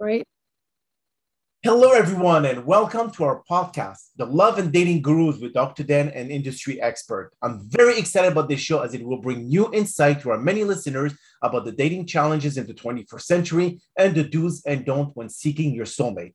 Great. Hello, everyone, and welcome to our podcast, The Love and Dating Gurus with Dr. Dan, an industry expert. I'm very excited about this show as it will bring new insight to our many listeners about the dating challenges in the 21st century and the do's and don'ts when seeking your soulmate.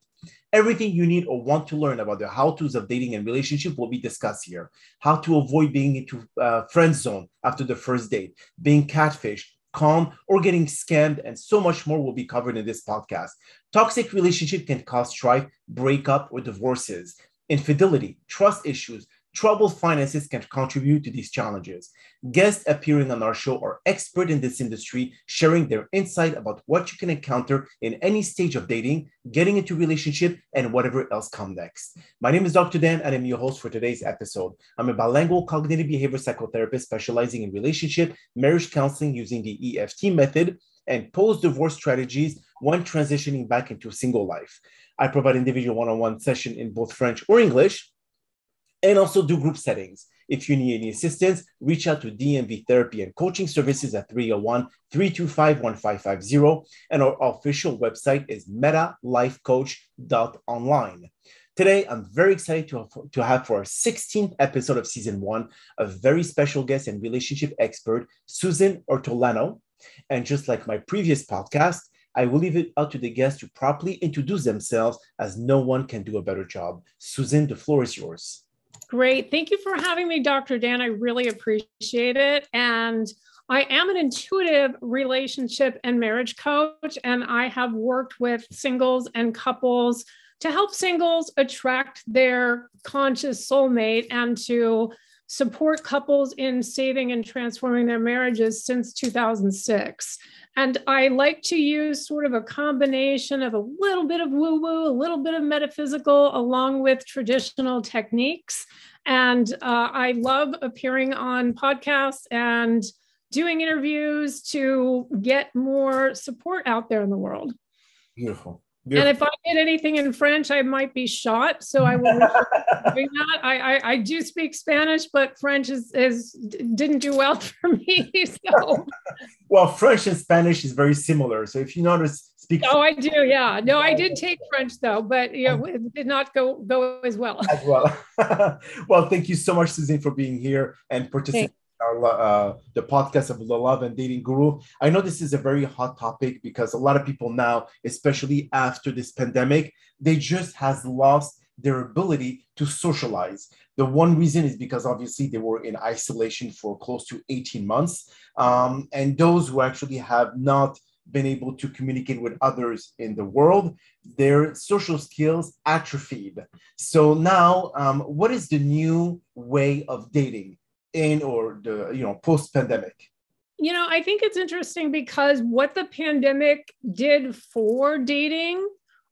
Everything you need or want to learn about the how-tos of dating and relationship will be discussed here. How to avoid being into uh, friend zone after the first date, being catfished, calm, or getting scammed, and so much more will be covered in this podcast. Toxic relationship can cause strife, breakup, or divorces. Infidelity, trust issues, troubled finances can contribute to these challenges. Guests appearing on our show are expert in this industry, sharing their insight about what you can encounter in any stage of dating, getting into relationship, and whatever else comes next. My name is Dr. Dan, and I'm your host for today's episode. I'm a bilingual cognitive behavior psychotherapist specializing in relationship, marriage counseling using the EFT method, and post-divorce strategies when transitioning back into single life. I provide individual one-on-one session in both French or English and also do group settings. If you need any assistance, reach out to DMV Therapy and Coaching Services at 301 325 1550. And our official website is metalifecoach.online. Today, I'm very excited to have, to have for our 16th episode of season one a very special guest and relationship expert, Susan Ortolano. And just like my previous podcast, I will leave it up to the guests to properly introduce themselves as no one can do a better job. Susan, the floor is yours. Great. Thank you for having me, Dr. Dan. I really appreciate it. And I am an intuitive relationship and marriage coach, and I have worked with singles and couples to help singles attract their conscious soulmate and to support couples in saving and transforming their marriages since 2006. And I like to use sort of a combination of a little bit of woo woo, a little bit of metaphysical, along with traditional techniques. And uh, I love appearing on podcasts and doing interviews to get more support out there in the world. Beautiful. And if I did anything in French, I might be shot. So I will doing that. I, I, I do speak Spanish, but French is, is didn't do well for me. So well, French and Spanish is very similar. So if you notice speak Oh, I do, yeah. No, I did take French though, but you know, it did not go go as well. As well. well, thank you so much, Susan, for being here and participating our, uh, the podcast of the love and dating guru i know this is a very hot topic because a lot of people now especially after this pandemic they just has lost their ability to socialize the one reason is because obviously they were in isolation for close to 18 months um, and those who actually have not been able to communicate with others in the world, their social skills atrophied. So now, um, what is the new way of dating? In or the you know post pandemic you know i think it's interesting because what the pandemic did for dating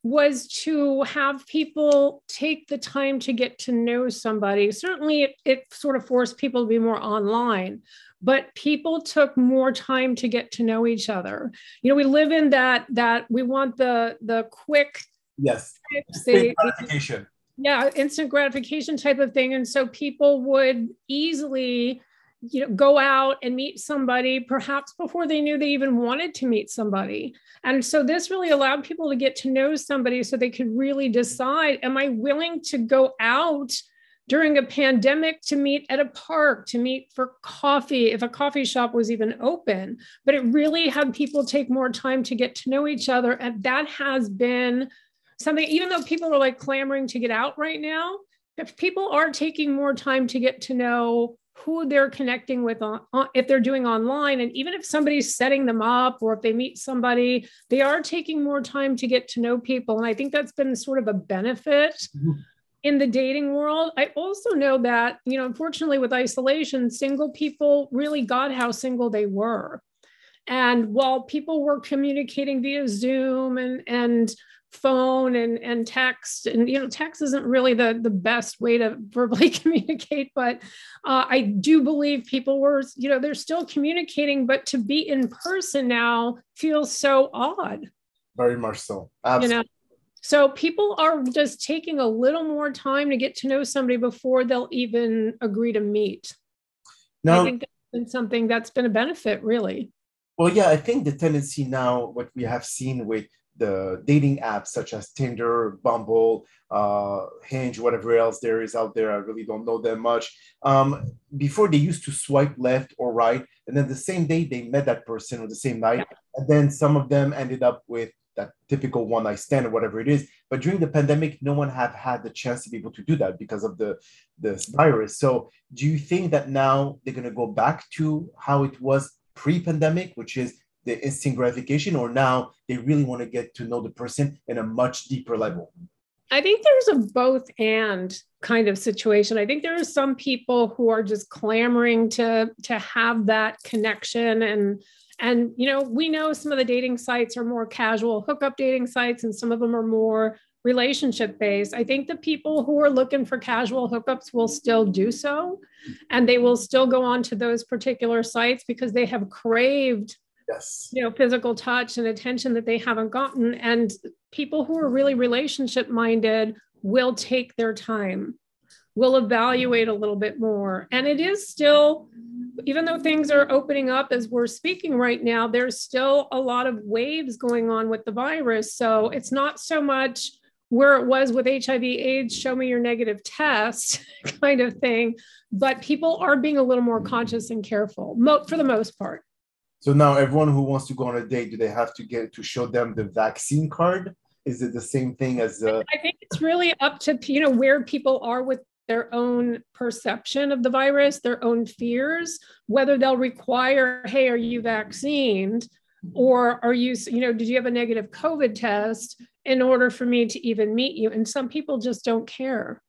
was to have people take the time to get to know somebody. Certainly it, it sort of forced people to be more online but people took more time to get to know each other. You know we live in that that we want the the quick yes. Gratification yeah instant gratification type of thing. And so people would easily you know go out and meet somebody perhaps before they knew they even wanted to meet somebody. And so this really allowed people to get to know somebody so they could really decide am i willing to go out during a pandemic to meet at a park to meet for coffee if a coffee shop was even open? But it really had people take more time to get to know each other. And that has been something, even though people are like clamoring to get out right now, if people are taking more time to get to know who they're connecting with on, if they're doing online and even if somebody's setting them up or if they meet somebody they are taking more time to get to know people. And i think that's been sort of a benefit mm-hmm. in the dating world. I also know that you know unfortunately with isolation single people really got how single they were. And while people were communicating via zoom and and phone and, and text. And you know text isn't really the, the best way to verbally communicate but uh, i do believe people were you know they're still communicating but to be in person now feels so odd. Very much so. Absolutely. you know? So people are just taking a little more time to get to know somebody before they'll even agree to meet. Now, i think that's been something that's been a benefit really. Well yeah i think the tendency now what we have seen with the dating apps such as Tinder, Bumble, uh, Hinge, whatever else there is out there. I really don't know that much. Um, before they used to swipe left or right, and then the same day they met that person or the same night, and then some of them ended up with that typical one night stand or whatever it is. But during the pandemic, no one have had the chance to be able to do that because of the this virus. So, do you think that now they're going to go back to how it was pre-pandemic, which is the instant gratification, or now they really want to get to know the person in a much deeper level? I think there's a both and kind of situation. I think there are some people who are just clamoring to to have that connection and and you know we know some of the dating sites are more casual hookup dating sites and some of them are more relationship based. I think the people who are looking for casual hookups will still do so and they will still go on to those particular sites because they have craved yes. you know physical touch and attention that they haven't gotten. And people who are really relationship minded will take their time will evaluate a little bit more. And it is still even though things are opening up as we're speaking right now there's still a lot of waves going on with the virus. So it's not so much where it was with hiv aids show me your negative test kind of thing but people are being a little more conscious and careful for the most part so now everyone who wants to go on a date, do they have to get to show them the vaccine card? Is it the same thing as? Uh... I think it's really up to you know where people are with their own perception of the virus, their own fears, whether they'll require, hey, are you vaccinated? Or are you, you know, did you have a negative COVID test in order for me to even meet you? And some people just don't care.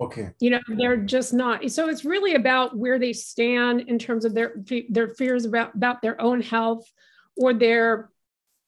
Okay. You know, they're just not. So it's really about where they stand in terms of their their fears about about their own health or their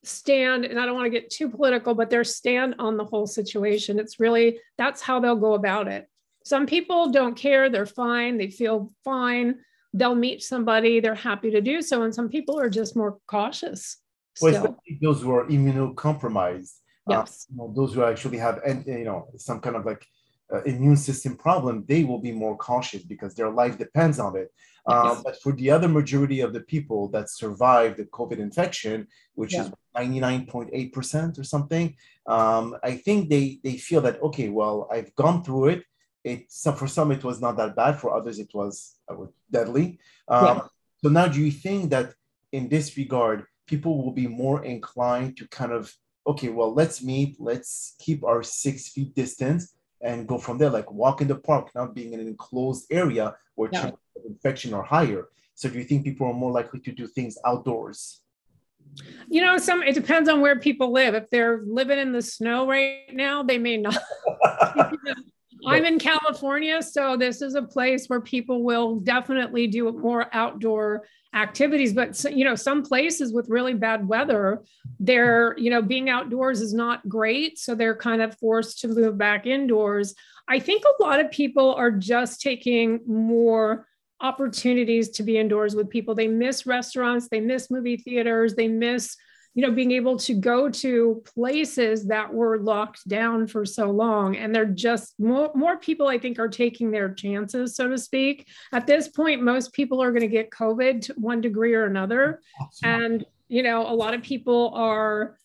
stand and I don't want to get too political but their stand on the whole situation. It's really that's how they'll go about it. Some people don't care, they're fine, they feel fine. They'll meet somebody, they're happy to do so and some people are just more cautious. Well, those who are immunocompromised. Uh, yes. Uh, you know, those who actually have you know some kind of like uh, immune system problem, they will be more cautious because their life depends on it. Uh, yes. but for the other majority of the people that survive the COVID infection, which yeah. is 99.8% or something, um, I think they, they feel that, okay, well, I've gone through it. It, so for some, it was not that bad. For others, it was uh, deadly. Um, yeah. So now do you think that in this regard, people will be more inclined to kind of, okay, well, let's meet, let's keep our six feet distance and go from there, like walk in the park, not being in an enclosed area where yeah. chances of infection are higher. So do you think people are more likely to do things outdoors? You know, some it depends on where people live. If they're living in the snow right now, they may not. I'm in California, so this is a place where people will definitely do more outdoor activities. But you know, some places with really bad weather, they're you know being outdoors is not great, so they're kind of forced to move back indoors. I think a lot of people are just taking more opportunities to be indoors with people. They miss restaurants, they miss movie theaters, they miss you know being able to go to places that were locked down for so long. And they're just more, more people i think are taking their chances so to speak. At this point most people are going to get covid to one degree or another. And you know a lot of people are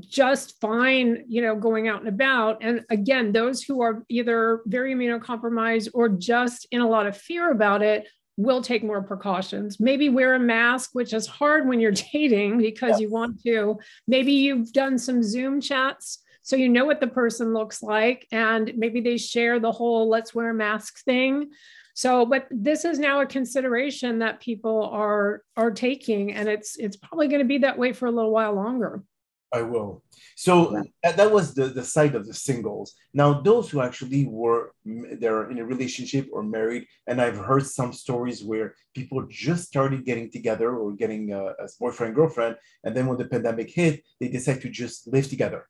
just fine you know going out and about. And again those who are either very immunocompromised or just in a lot of fear about it will take more precautions. Maybe wear a mask, which is hard when you're dating because you want to. Maybe you've done some Zoom chats so you know what the person looks like and maybe they share the whole let's wear a mask thing. So but this is now a consideration that people are are taking and it's it's probably going to be that way for a little while longer. I will. So yeah. that, that was the, the side of the singles. Now, those who actually were, they're in a relationship or married, and I've heard some stories where people just started getting together or getting uh, a, a boyfriend, girlfriend, and then when the pandemic hit, they decide to just live together.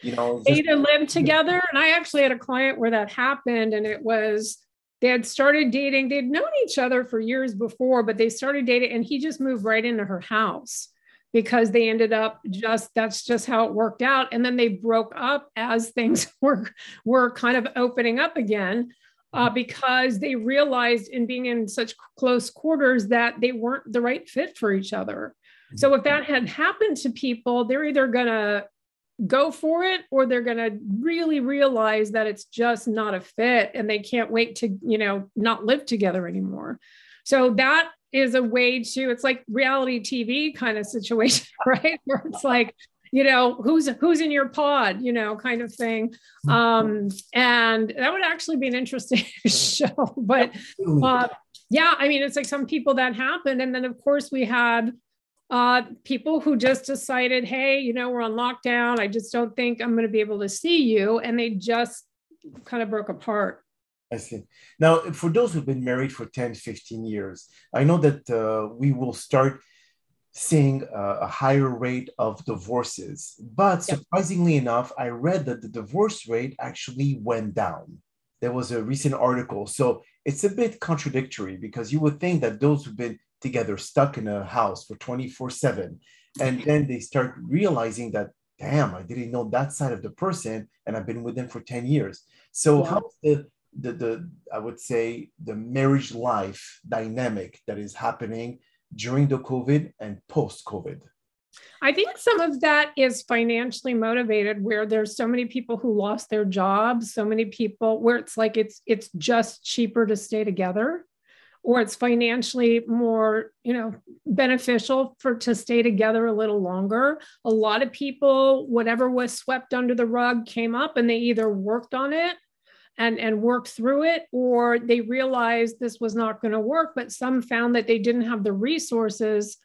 You know, just, either live together. And I actually had a client where that happened, and it was they had started dating. They'd known each other for years before, but they started dating, and he just moved right into her house because they ended up just that's just how it worked out. And then they broke up as things were were kind of opening up again uh, because they realized in being in such close quarters that they weren't the right fit for each other. So if that had happened to people they're either going to go for it or they're going to really realize that it's just not a fit and they can't wait to you know not live together anymore. So that is a way to it's like reality tv kind of situation right where it's like you know who's who's in your pod you know kind of thing um and that would actually be an interesting show but uh, yeah i mean it's like some people that happened and then of course we had uh, people who just decided, hey, you know, we're on lockdown. I just don't think I'm going to be able to see you. And they just kind of broke apart. I see. Now, for those who've been married for 10, 15 years, I know that uh, we will start seeing a higher rate of divorces. But surprisingly yep. enough, I read that the divorce rate actually went down. There was a recent article. So it's a bit contradictory because you would think that those who've been together, stuck in a house for 24 7. And then they start realizing that, damn, I didn't know that side of the person and I've been with them for 10 years. So, yeah. how's the, the, the, I would say, the marriage life dynamic that is happening during the COVID and post COVID? I think some of that is financially motivated where there's so many people who lost their jobs, so many people where it's like it's it's just cheaper to stay together or it's financially more you know beneficial for to stay together a little longer a lot of people whatever was swept under the rug came up and they either worked on it and and worked through it or they realized this was not going to work but some found that they didn't have the resources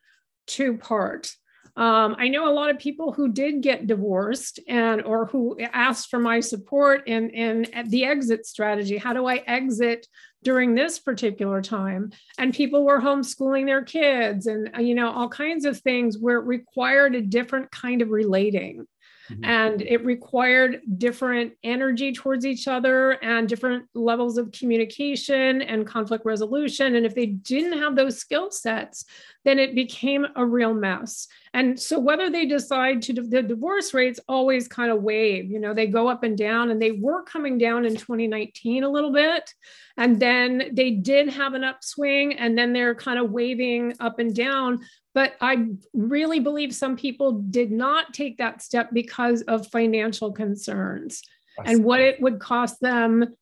to part um, I know a lot of people who did get divorced and or who asked for my support in in the exit strategy. How do I exit during this particular time? And people were homeschooling their kids and you know all kinds of things where it required a different kind of relating. Mm-hmm. And it required different energy towards each other and different levels of communication and conflict resolution. And if they didn't have those skill sets, then it became a real mess. And so, whether they decide to, the divorce rates always kind of wave, you know, they go up and down, and they were coming down in 2019 a little bit. And then they did have an upswing, and then they're kind of waving up and down. But I really believe some people did not take that step because of financial concerns and what it would cost them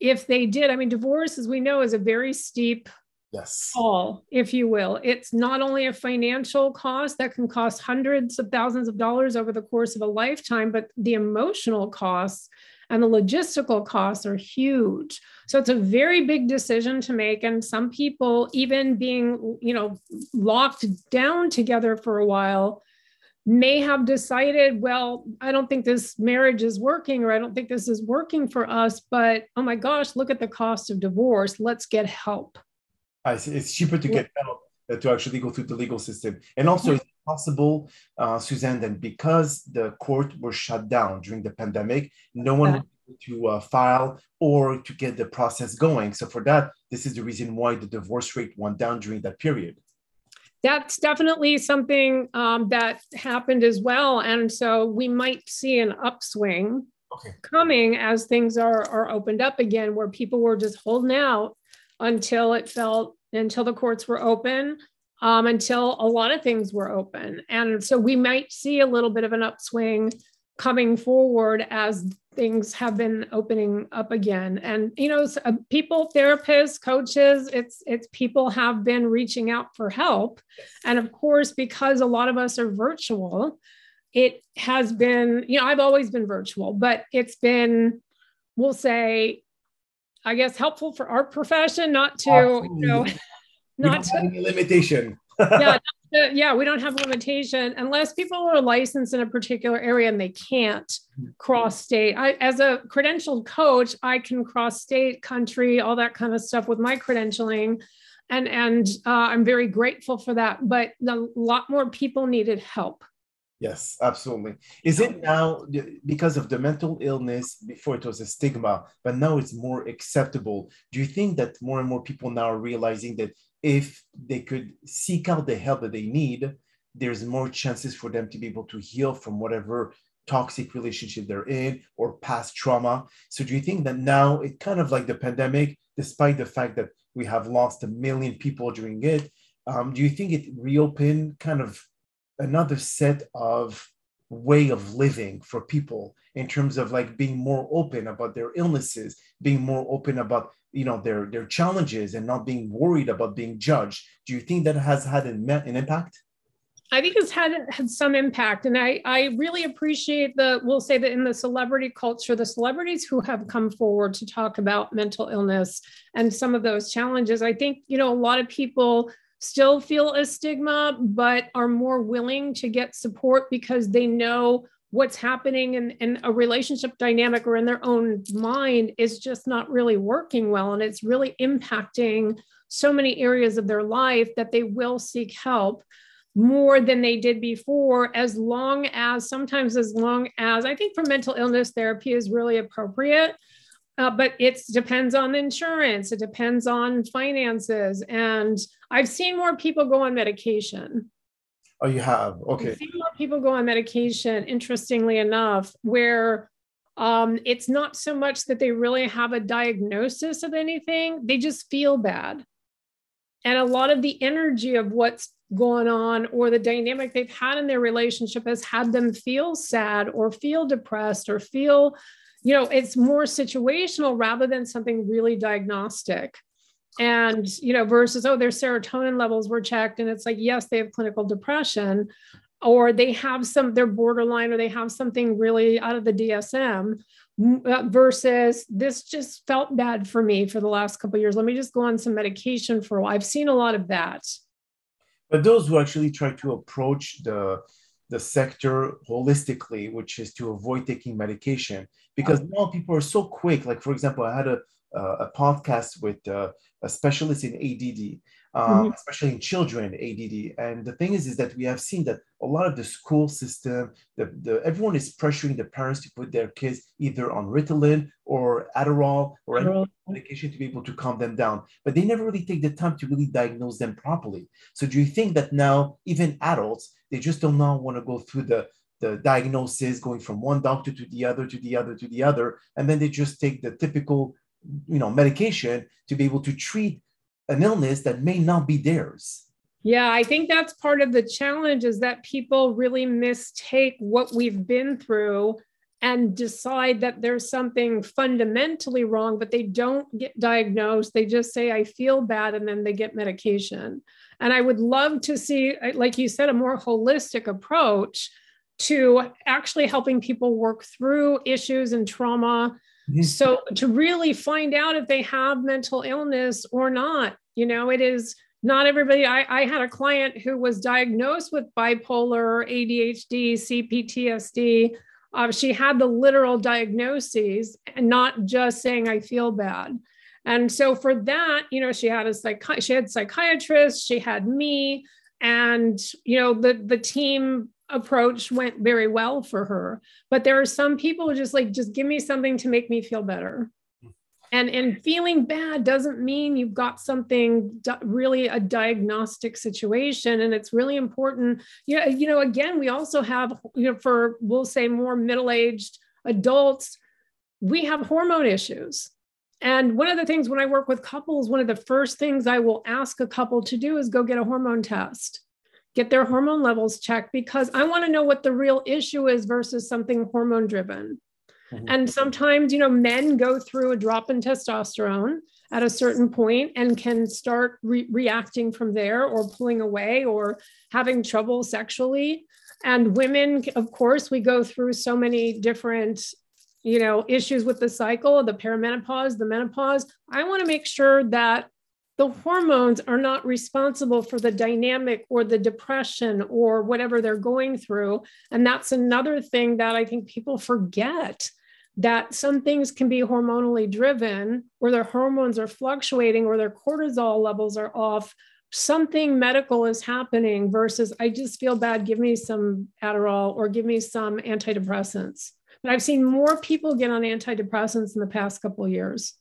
if they did. I mean, divorce, as we know, is a very steep yes. fall, if you will. It's not only a financial cost that can cost hundreds of thousands of dollars over the course of a lifetime, but the emotional costs and the logistical costs are huge. So it's a very big decision to make. And some people, even being, you know, locked down together for a while, may have decided, well, I don't think this marriage is working, or I don't think this is working for us, but oh my gosh, look at the cost of divorce. Let's get help. I see. It's cheaper to get help uh, to actually go through the legal system. And also, it's possible, uh, Suzanne, that because the court was shut down during the pandemic, no one to uh, file or to get the process going. So for that, this is the reason why the divorce rate went down during that period. That's definitely something um, that happened as well. And so we might see an upswing okay. coming as things are, are opened up again, where people were just holding out until it felt, until the courts were open, um, until a lot of things were open. And so we might see a little bit of an upswing coming forward as things have been opening up again and you know uh, people therapists coaches it's it's people have been reaching out for help and of course because a lot of us are virtual it has been you know i've always been virtual but it's been we'll say i guess helpful for our profession not to Absolutely. you know not to, limitation yeah yeah, we don't have limitation unless people are licensed in a particular area and they can't cross state. I, as a credentialed coach, I can cross state, country, all that kind of stuff with my credentialing, and and uh, I'm very grateful for that. But a lot more people needed help. Yes, absolutely. Is it now because of the mental illness? Before it was a stigma, but now it's more acceptable. Do you think that more and more people now are realizing that if they could seek out the help that they need, there's more chances for them to be able to heal from whatever toxic relationship they're in or past trauma. So do you think that now it kind of like the pandemic, despite the fact that we have lost a million people during it, um, do you think it reopened kind of another set of way of living for people in terms of like being more open about their illnesses being more open about you know their their challenges and not being worried about being judged do you think that has had an, an impact I think it's had had some impact, and I I really appreciate the we'll say that in the celebrity culture, the celebrities who have come forward to talk about mental illness and some of those challenges. I think you know a lot of people still feel a stigma, but are more willing to get support because they know what's happening in, in a relationship dynamic or in their own mind is just not really working well. And it's really impacting so many areas of their life that they will seek help more than they did before, as long as sometimes, as long as I think for mental illness therapy is really appropriate. Uh, but it depends on insurance, it depends on finances. And I've seen more people go on medication. Oh, you have? Okay. I've seen more people go on medication, interestingly enough, where um, it's not so much that they really have a diagnosis of anything, they just feel bad. And a lot of the energy of what's going on or the dynamic they've had in their relationship has had them feel sad or feel depressed or feel you know it's more situational rather than something really diagnostic. And you know versus oh their serotonin levels were checked and it's like yes they have clinical depression or they have some they're borderline or they have something really out of the dsm uh, versus this just felt bad for me for the last couple years. Let me just go on some medication for a while. I've seen a lot of that. But those who actually try to approach the the sector holistically, which is to avoid taking medication, because now people are so quick. Like for example, I had a a podcast with uh, a specialist in ADD, um, mm-hmm. especially in children ADD. And the thing is, is that we have seen that a lot of the school system, the, the everyone is pressuring the parents to put their kids either on Ritalin or Adderall or any medication to be able to calm them down. But they never really take the time to really diagnose them properly. So do you think that now even adults they just don't now want to go through the the diagnosis going from one doctor to the other to the other to the other and then they just take the typical you know medication to be able to treat an illness that may not be theirs. Yeah, I think that's part of the challenge is that people really mistake what we've been through and decide that there's something fundamentally wrong, but they don't get diagnosed. They just say, I feel bad, and then they get medication. And I would love to see, like you said, a more holistic approach to actually helping people work through issues and trauma Mm-hmm. So to really find out if they have mental illness or not, you know, it is not everybody. I, I had a client who was diagnosed with bipolar, ADHD, CPTSD. Uh, she had the literal diagnoses and not just saying, I feel bad. And so for that, you know, she had a psych she had psychiatrist, she had me, and you know, the the team approach went very well for her. But there are some people who just like, just give me something to make me feel better. And, and feeling bad doesn't mean you've got something really a diagnostic situation. And it's really important. You know, you know, again, we also have, you know, for we'll say more middle-aged adults, we have hormone issues. And one of the things when I work with couples, one of the first things I will ask a couple to do is go get a hormone test get their hormone levels checked because I want to know what the real issue is versus something hormone driven. Mm-hmm. And sometimes, you know, men go through a drop in testosterone at a certain point and can start re- reacting from there or pulling away or having trouble sexually. And women, of course, we go through so many different you know issues with the cycle the perimenopause the menopause i want to make sure that the hormones are not responsible for the dynamic or the depression or whatever they're going through. And that's another thing that I think people forget that some things can be hormonally driven, where their hormones are fluctuating or their cortisol levels are off. Something medical is happening versus I just feel bad, give me some Adderall or give me some antidepressants. But I've seen more people get on antidepressants in the past couple years.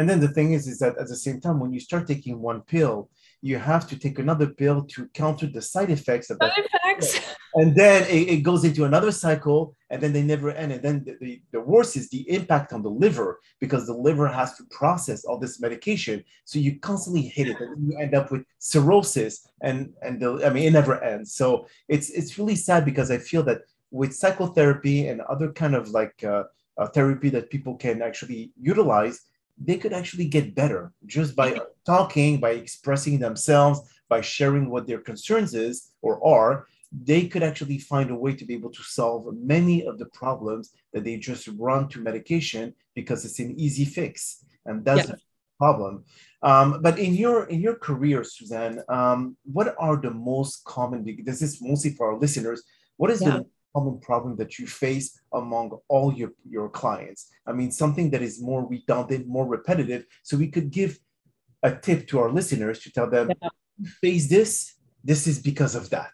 And then the thing is, is that at the same time, when you start taking one pill, you have to take another pill to counter the side effects of side that. Effects. And then it, it, goes into another cycle, and then they never end. And then the, the, the worst is the impact on the liver because the liver has to process all this medication. So you constantly hit it, and you end up with cirrhosis, and and the, I mean it never ends. So it's it's really sad because I feel that with psychotherapy and other kind of like uh, uh, therapy that people can actually utilize, they could actually get better just by talking, by expressing themselves, by sharing what their concerns is or are. They could actually find a way to be able to solve many of the problems that they just run to medication because it's an easy fix, and that's yeah. the problem. Um, but in your in your career, Suzanne, um, what are the most common? This is mostly for our listeners. What is yeah. the common problem that you face among all your, your clients? I mean, something that is more redundant, more repetitive. So we could give a tip to our listeners to tell them, yeah. face this, this is because of that.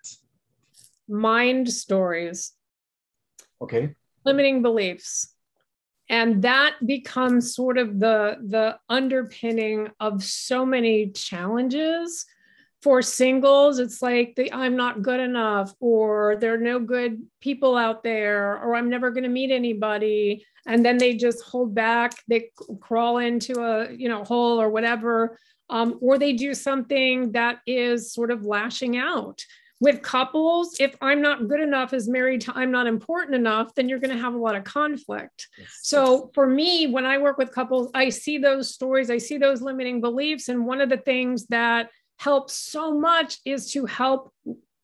Mind stories. Okay. Limiting beliefs. And that becomes sort of the, the underpinning of so many challenges for singles, it's like the I'm not good enough, or there are no good people out there, or I'm never going to meet anybody. And then they just hold back, they crawl into a you know hole or whatever, um, or they do something that is sort of lashing out. With couples, if I'm not good enough as married to I'm not important enough, then you're going to have a lot of conflict. Yes. So for me, when I work with couples, I see those stories, I see those limiting beliefs. And one of the things that helps so much is to help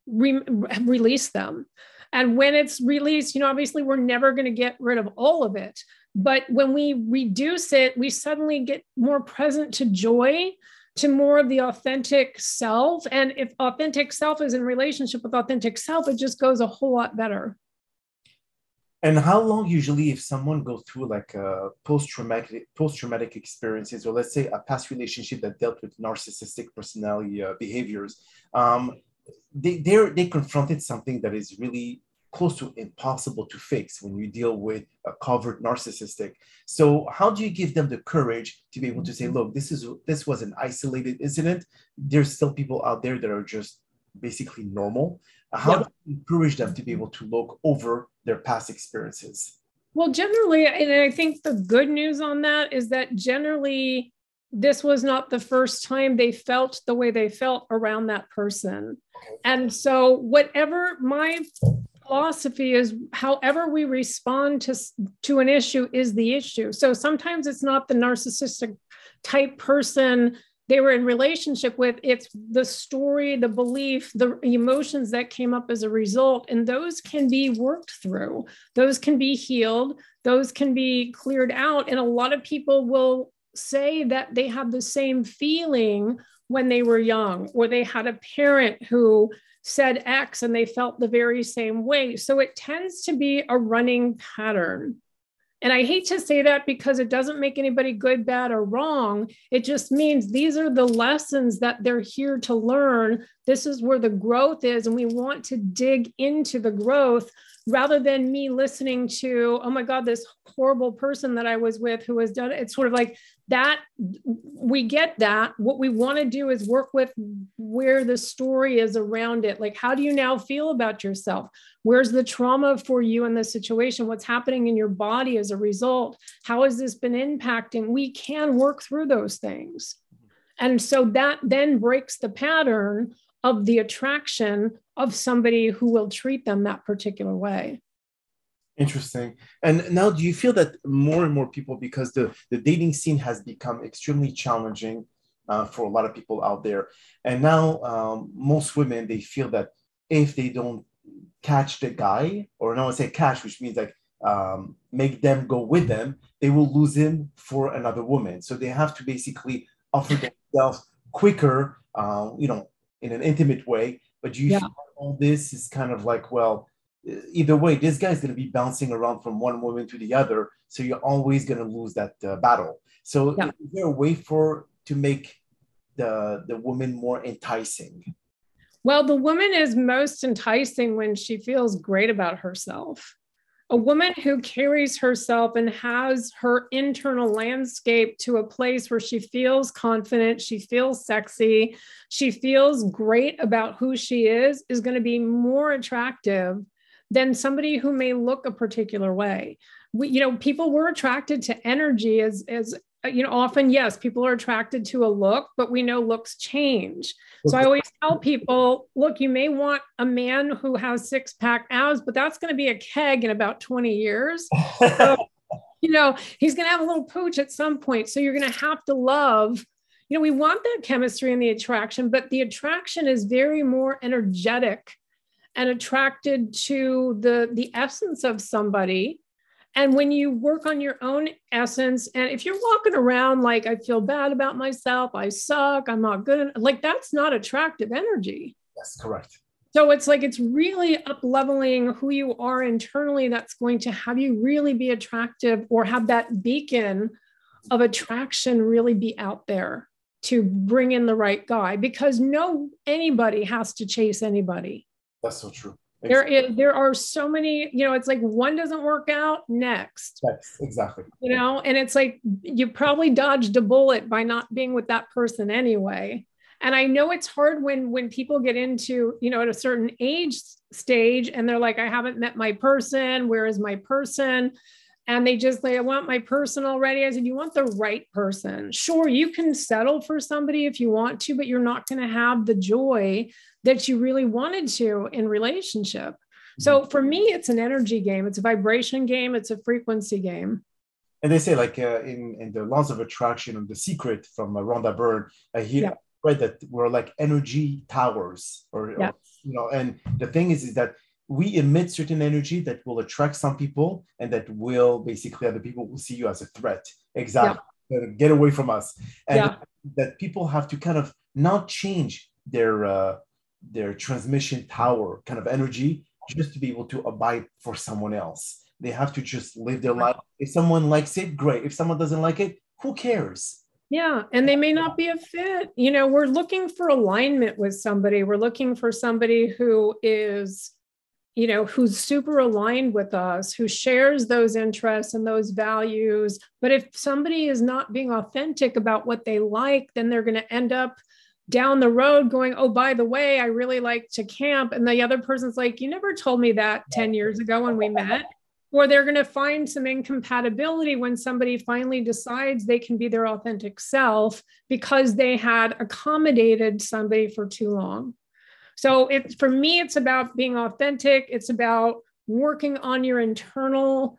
re- release them. And when it's released, you know, obviously we're never going to get rid of all of it. But when we reduce it, we suddenly get more present to joy, to more of the authentic self. And if authentic self is in relationship with authentic self, it just goes a whole lot better. And how long usually if someone goes through like a post-traumatic post-traumatic experiences, or let's say a past relationship that dealt with narcissistic personality uh, behaviors, um, they they they confronted something that is really close to impossible to fix when you deal with a covert narcissistic. So how do you give them the courage to be able to say, look, this is this was an isolated incident. There's still people out there that are just basically normal. How do you encourage them to be able to look over their past experiences? Well, generally, and I think the good news on that is that generally this was not the first time they felt the way they felt around that person. And so, whatever my philosophy is, however we respond to, to an issue is the issue. So, sometimes it's not the narcissistic type person they were in relationship with it's the story the belief the emotions that came up as a result. And those can be worked through. Those can be healed. Those can be cleared out. And a lot of people will say that they have the same feeling when they were young or they had a parent who said x and they felt the very same way. So it tends to be a running pattern and I hate to say that because it doesn't make anybody good, bad, or wrong. It just means these are the lessons that they're here to learn. This is where the growth is. And we want to dig into the growth rather than me listening to, oh my God, this horrible person that I was with who has done it. It's sort of like that we get that. What we want to do is work with where the story is around it. Like how do you now feel about yourself? Where's the trauma for you in this situation? What's happening in your body as a result? How has this been impacting? We can work through those things. And so that then breaks the pattern of the attraction of somebody who will treat them that particular way Interesting. And now, do you feel that more and more people, because the, the dating scene has become extremely challenging uh, for a lot of people out there, and now um, most women they feel that if they don't catch the guy, or no, I say catch, which means like um, make them go with them, they will lose him for another woman. So they have to basically offer themselves quicker, uh, you know, in an intimate way. But you yeah. all this is kind of like, well, either way, this guy's going to be bouncing around from one woman to the other. So you're always going to lose that uh, battle. So yeah. is there a way for to make the the woman more enticing? Well, the woman is most enticing when she feels great about herself. A woman who carries herself and has her internal landscape to a place where she feels confident, she feels sexy, she feels great about who she is, is going to be more attractive than somebody who may look a particular way. We, you know, people were attracted to energy as as Uh, you know, often, yes, people are attracted to a look, but we know looks change. So I always tell people look, you may want a man who has six pack abs, but that's going to be a keg in about 20 years. So, you know, he's going to have a little pooch at some point. So you're going to have to love. You know, we want that chemistry and the attraction, but the attraction is very more energetic and attracted to the the essence of somebody and when you work on your own essence, and if you're walking around like, I feel bad about myself, I suck, I'm not good, like that's not attractive energy. That's correct. So it's like it's really up leveling who you are internally that's going to have you really be attractive or have that beacon of attraction really be out there to bring in the right guy because no anybody has to chase anybody. That's so true. There is there are so many, you know, it's like one doesn't work out, next. Yes, exactly. You know, and it's like you probably dodged a bullet by not being with that person anyway. And I know it's hard when when people get into, you know, at a certain age stage and they're like, I haven't met my person. Where is my person? and they just like, I want my person already. I said, You want the right person. Sure, you can settle for somebody if you want to, but you're not going to have the joy that you really wanted to in relationship. So mm-hmm. for me, it's an energy game, it's a vibration game, it's a frequency game. And they say, like uh, in, in the laws of attraction and the secret from uh, Rhonda Byrne, I hear yeah. right that we're like energy towers, or, yeah. or you know. And the thing is, is that we emit certain energy that will attract some people and that will basically other people will see you as a threat exactly yeah. get away from us and yeah. that people have to kind of not change their uh, their transmission tower kind of energy just to be able to abide for someone else they have to just live their life if someone likes it great if someone doesn't like it who cares yeah, and they may not be a fit. You know, we're looking for alignment with somebody. We're looking for somebody who is you know, who's super aligned with us, who shares those interests and those values. But if somebody is not being authentic about what they like, then they're going to end up down the road going, Oh, by the way, I really like to camp. And the other person's like, You never told me that 10 years ago when we met. Or they're going to find some incompatibility when somebody finally decides they can be their authentic self because they had accommodated somebody for too long. So it for me, it's about being authentic. It's about working on your internal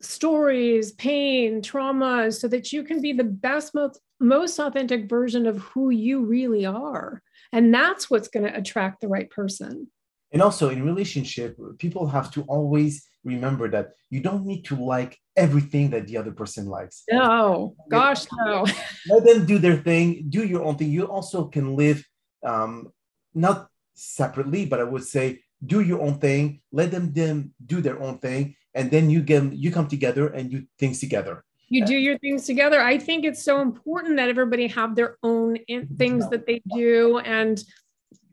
stories, pain, traumas, so that you can be the best, most, most authentic version of who you really are. And that's what's going to attract the right person. And also in relationship, people have to always remember that you don't need to like everything that the other person likes. No, gosh, no. Let them do their thing, do your own thing. You also can live um, not separately, but I would say do your own thing, let them them do their own thing, and then you get you come together and you things together. You do your things together. I think it's so important that everybody have their own things that they do, and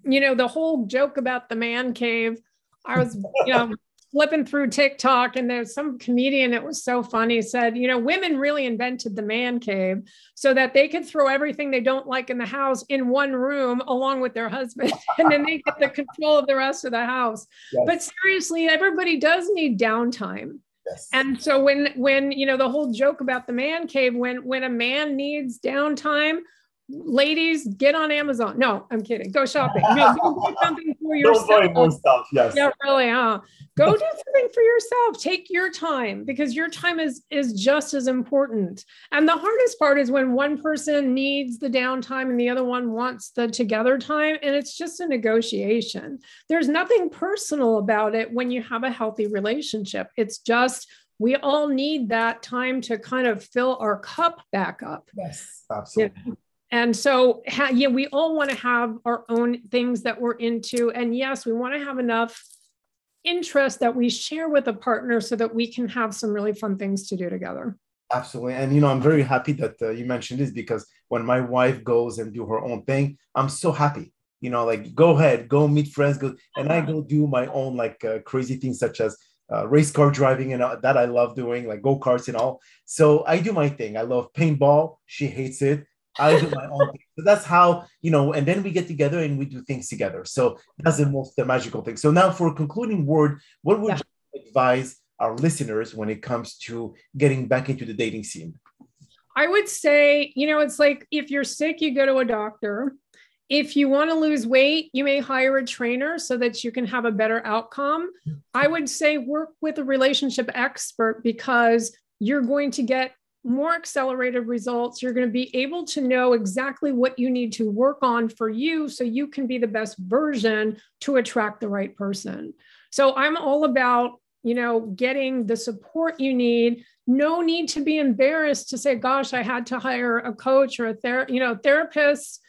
you know the whole joke about the man cave. I was, you know, flipping through TikTok and there's some comedian it was so funny said, you know, women really invented the man cave so that they could throw everything they don't like in the house in one room along with their husband and then they get the control of the rest of the house. Yes. But seriously, everybody does need downtime. Yes. And so when when you know the whole joke about the man cave when when a man needs downtime ladies, get on Amazon. No, I'm kidding. Go shopping. No, go do something for yourself. Don't buy more stuff. Yes. Yeah, really. Huh? Go do something for yourself. Take your time because your time is is just as important. And the hardest part is when one person needs the downtime and the other one wants the together time, and it's just a negotiation. There's nothing personal about it when you have a healthy relationship. It's just we all need that time to kind of fill our cup back up. Yes, absolutely. You know? And so, yeah, we all want to have our own things that we're into. And yes, we want to have enough interest that we share with a partner so that we can have some really fun things to do together. Absolutely. And, you know, I'm very happy that uh, you mentioned this because when my wife goes and do her own thing, I'm so happy. You know, like go ahead, go meet friends, go, and I go do my own like uh, crazy things such as uh, race car driving and uh, that I love doing, like go karts and all. So I do my thing. I love paintball. She hates it. I do my own thing. So that's how, you know, and then we get together and we do things together. So that's the most the magical thing. So now for a concluding word, what would yeah. you advise our listeners when it comes to getting back into the dating scene? I would say, you know, it's like if you're sick, you go to a doctor. If you want to lose weight, you may hire a trainer so that you can have a better outcome. I would say work with a relationship expert because you're going to get more accelerated results. You're going to be able to know exactly what you need to work on for you so you can be the best version to attract the right person. So I'm all about, you know, getting the support you need. No need to be embarrassed to say, gosh, I had to hire a coach or a ther- you know, therapist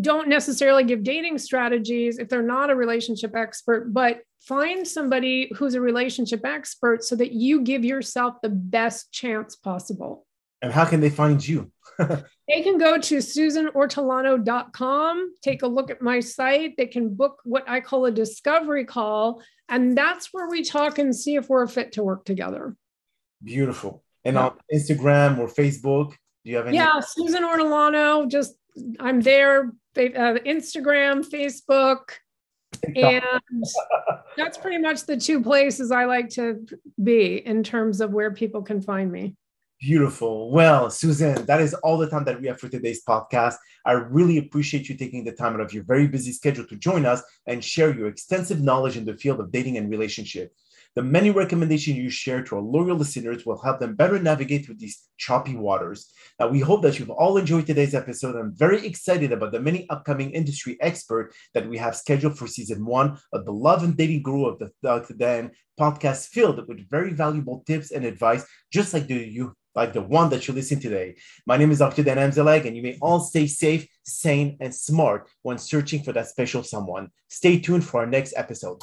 don't necessarily give dating strategies if they're not a relationship expert, but find somebody who's a relationship expert so that you give yourself the best chance possible. And how can they find you? they can go to susanortolano.com, take a look at my site. They can book what I call a discovery call. And that's where we talk and see if we're a fit to work together. Beautiful. And yeah. on Instagram or Facebook, do you have any? Yeah, Susan Ortolano. Just I'm there. Uh, Instagram, Facebook, and that's pretty much the two places I like to be in terms of where people can find me. Beautiful. Well, Susan, that is all the time that we have for today's podcast. I really appreciate you taking the time out of your very busy schedule to join us and share your extensive knowledge in the field of dating and relationship. The many recommendations you share to our loyal listeners will help them better navigate through these choppy waters. Now, we hope that you've all enjoyed today's episode. I'm very excited about the many upcoming industry experts that we have scheduled for season one of the Love and Dating Guru of the Dr. Dan podcast filled with very valuable tips and advice, just like the you like the one that you listen today. My name is Dr. Dan Amzalag, and you may all stay safe, sane, and smart when searching for that special someone. Stay tuned for our next episode.